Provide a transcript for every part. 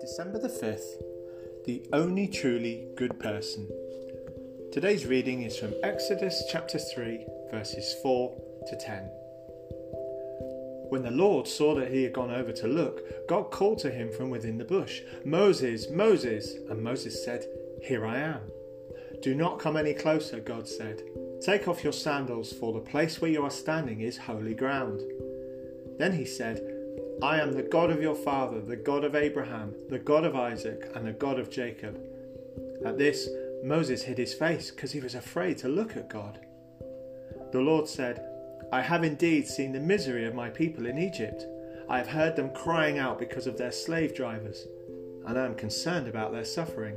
December the 5th, the only truly good person. Today's reading is from Exodus chapter 3, verses 4 to 10. When the Lord saw that he had gone over to look, God called to him from within the bush, Moses, Moses! And Moses said, Here I am. Do not come any closer, God said. Take off your sandals, for the place where you are standing is holy ground. Then he said, I am the God of your father, the God of Abraham, the God of Isaac, and the God of Jacob. At this, Moses hid his face because he was afraid to look at God. The Lord said, I have indeed seen the misery of my people in Egypt. I have heard them crying out because of their slave drivers, and I am concerned about their suffering.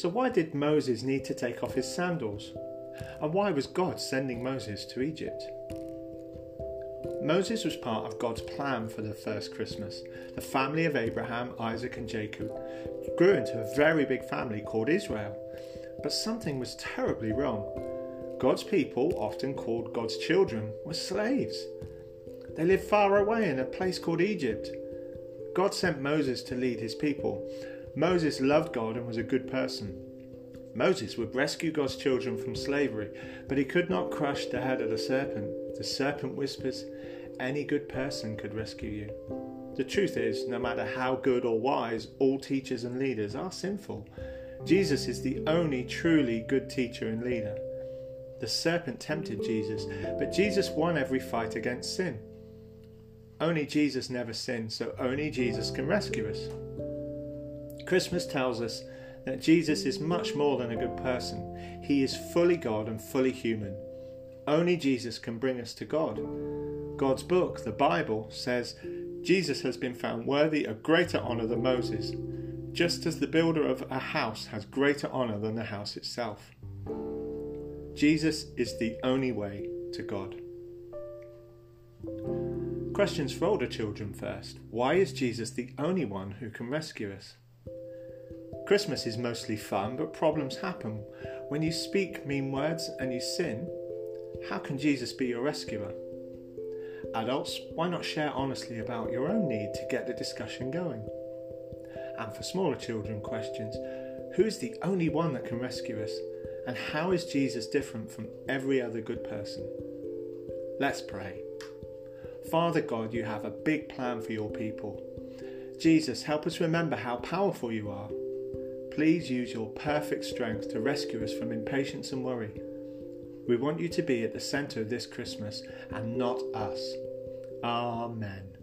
So, why did Moses need to take off his sandals? And why was God sending Moses to Egypt? Moses was part of God's plan for the first Christmas. The family of Abraham, Isaac, and Jacob grew into a very big family called Israel. But something was terribly wrong. God's people, often called God's children, were slaves. They lived far away in a place called Egypt. God sent Moses to lead his people. Moses loved God and was a good person. Moses would rescue God's children from slavery, but he could not crush the head of the serpent. The serpent whispers, any good person could rescue you. The truth is, no matter how good or wise, all teachers and leaders are sinful. Jesus is the only truly good teacher and leader. The serpent tempted Jesus, but Jesus won every fight against sin. Only Jesus never sinned, so only Jesus can rescue us. Christmas tells us that Jesus is much more than a good person. He is fully God and fully human. Only Jesus can bring us to God. God's book, the Bible, says Jesus has been found worthy of greater honour than Moses, just as the builder of a house has greater honour than the house itself. Jesus is the only way to God. Questions for older children first. Why is Jesus the only one who can rescue us? Christmas is mostly fun, but problems happen. When you speak mean words and you sin, how can Jesus be your rescuer? Adults, why not share honestly about your own need to get the discussion going? And for smaller children, questions Who is the only one that can rescue us? And how is Jesus different from every other good person? Let's pray. Father God, you have a big plan for your people. Jesus, help us remember how powerful you are. Please use your perfect strength to rescue us from impatience and worry we want you to be at the centre of this Christmas and not us. Amen.